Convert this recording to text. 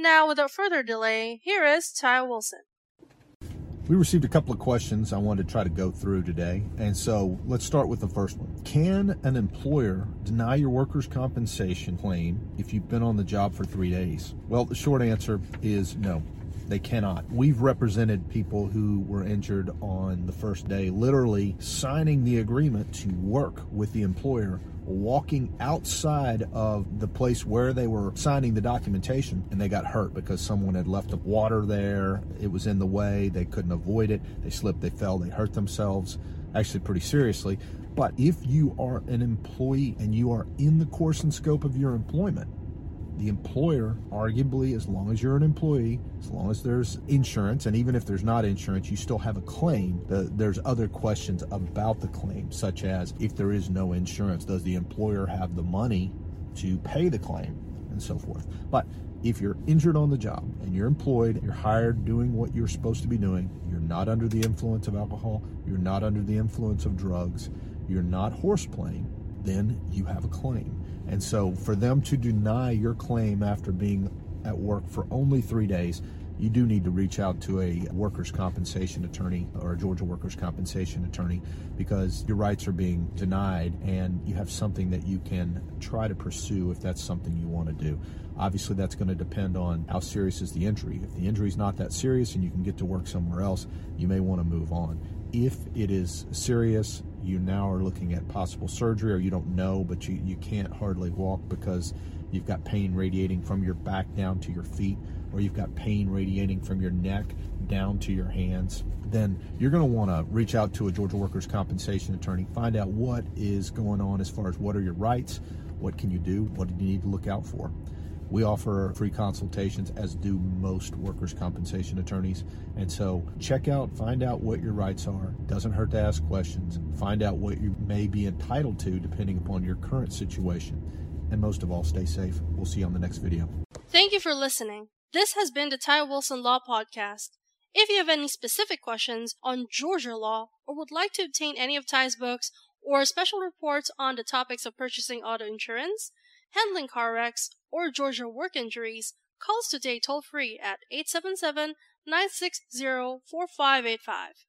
Now, without further delay, here is Ty Wilson. We received a couple of questions I wanted to try to go through today. And so let's start with the first one. Can an employer deny your workers' compensation claim if you've been on the job for three days? Well, the short answer is no. They cannot. We've represented people who were injured on the first day, literally signing the agreement to work with the employer walking outside of the place where they were signing the documentation and they got hurt because someone had left up water there. It was in the way. They couldn't avoid it. They slipped, they fell, they hurt themselves, actually, pretty seriously. But if you are an employee and you are in the course and scope of your employment, the employer, arguably, as long as you're an employee, as long as there's insurance, and even if there's not insurance, you still have a claim. The, there's other questions about the claim, such as if there is no insurance, does the employer have the money to pay the claim, and so forth. But if you're injured on the job and you're employed, you're hired doing what you're supposed to be doing, you're not under the influence of alcohol, you're not under the influence of drugs, you're not horseplaying, then you have a claim. And so for them to deny your claim after being at work for only three days, you do need to reach out to a workers' compensation attorney or a Georgia workers' compensation attorney because your rights are being denied and you have something that you can try to pursue if that's something you want to do. Obviously, that's going to depend on how serious is the injury. If the injury is not that serious and you can get to work somewhere else, you may want to move on. If it is serious you now are looking at possible surgery or you don't know but you, you can't hardly walk because you've got pain radiating from your back down to your feet or you've got pain radiating from your neck down to your hands then you're going to want to reach out to a georgia workers compensation attorney. Find out what is going on as far as what are your rights what can you do what do you need to look out for we offer free consultations, as do most workers' compensation attorneys. And so check out, find out what your rights are. Doesn't hurt to ask questions. Find out what you may be entitled to depending upon your current situation. And most of all, stay safe. We'll see you on the next video. Thank you for listening. This has been the Ty Wilson Law Podcast. If you have any specific questions on Georgia law or would like to obtain any of Ty's books or special reports on the topics of purchasing auto insurance, handling car wrecks, or Georgia work injuries, call us today toll free at 877 960 4585.